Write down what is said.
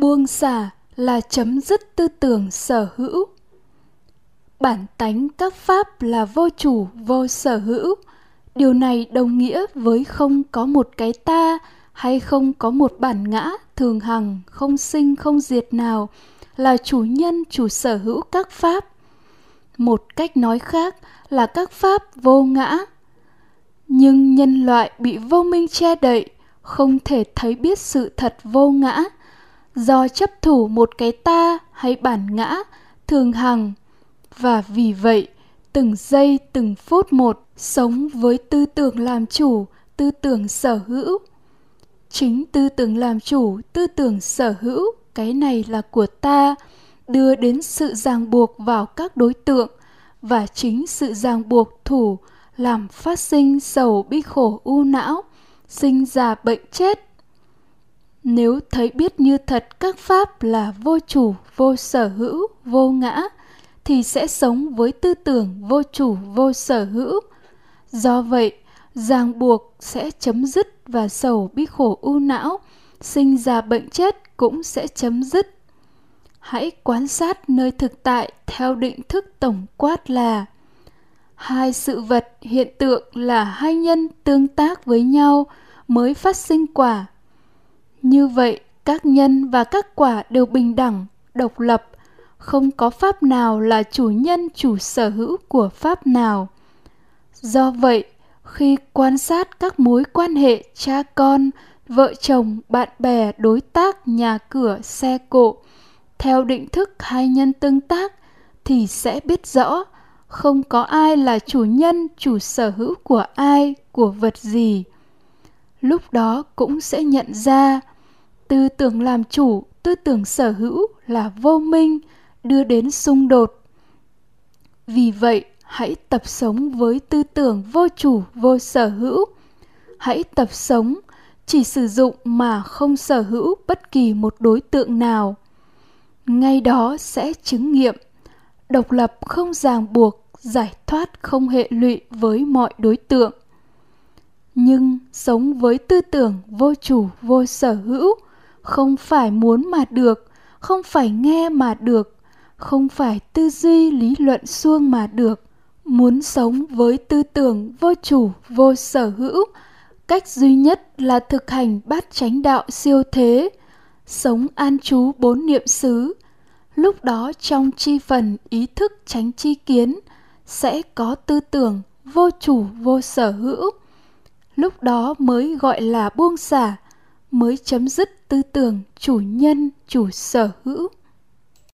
buông xả là chấm dứt tư tưởng sở hữu. Bản tánh các pháp là vô chủ, vô sở hữu. Điều này đồng nghĩa với không có một cái ta hay không có một bản ngã thường hằng, không sinh, không diệt nào, là chủ nhân, chủ sở hữu các pháp. Một cách nói khác là các pháp vô ngã. Nhưng nhân loại bị vô minh che đậy, không thể thấy biết sự thật vô ngã do chấp thủ một cái ta hay bản ngã, thường hằng. Và vì vậy, từng giây, từng phút một sống với tư tưởng làm chủ, tư tưởng sở hữu. Chính tư tưởng làm chủ, tư tưởng sở hữu, cái này là của ta, đưa đến sự ràng buộc vào các đối tượng. Và chính sự ràng buộc thủ làm phát sinh sầu bi khổ u não, sinh già bệnh chết nếu thấy biết như thật các pháp là vô chủ, vô sở hữu, vô ngã, thì sẽ sống với tư tưởng vô chủ, vô sở hữu. Do vậy, ràng buộc sẽ chấm dứt và sầu bi khổ u não, sinh ra bệnh chết cũng sẽ chấm dứt. Hãy quan sát nơi thực tại theo định thức tổng quát là, hai sự vật hiện tượng là hai nhân tương tác với nhau mới phát sinh quả như vậy, các nhân và các quả đều bình đẳng, độc lập. Không có pháp nào là chủ nhân, chủ sở hữu của pháp nào. Do vậy, khi quan sát các mối quan hệ cha con, vợ chồng, bạn bè, đối tác, nhà cửa, xe cộ, theo định thức hai nhân tương tác, thì sẽ biết rõ không có ai là chủ nhân, chủ sở hữu của ai, của vật gì. Lúc đó cũng sẽ nhận ra tư tưởng làm chủ, tư tưởng sở hữu là vô minh, đưa đến xung đột. Vì vậy, hãy tập sống với tư tưởng vô chủ, vô sở hữu. Hãy tập sống, chỉ sử dụng mà không sở hữu bất kỳ một đối tượng nào. Ngay đó sẽ chứng nghiệm. Độc lập không ràng buộc, giải thoát không hệ lụy với mọi đối tượng. Nhưng sống với tư tưởng vô chủ, vô sở hữu không phải muốn mà được, không phải nghe mà được, không phải tư duy lý luận suông mà được. Muốn sống với tư tưởng vô chủ, vô sở hữu, cách duy nhất là thực hành bát chánh đạo siêu thế, sống an trú bốn niệm xứ. Lúc đó trong chi phần ý thức tránh chi kiến, sẽ có tư tưởng vô chủ, vô sở hữu. Lúc đó mới gọi là buông xả mới chấm dứt tư tưởng chủ nhân chủ sở hữu.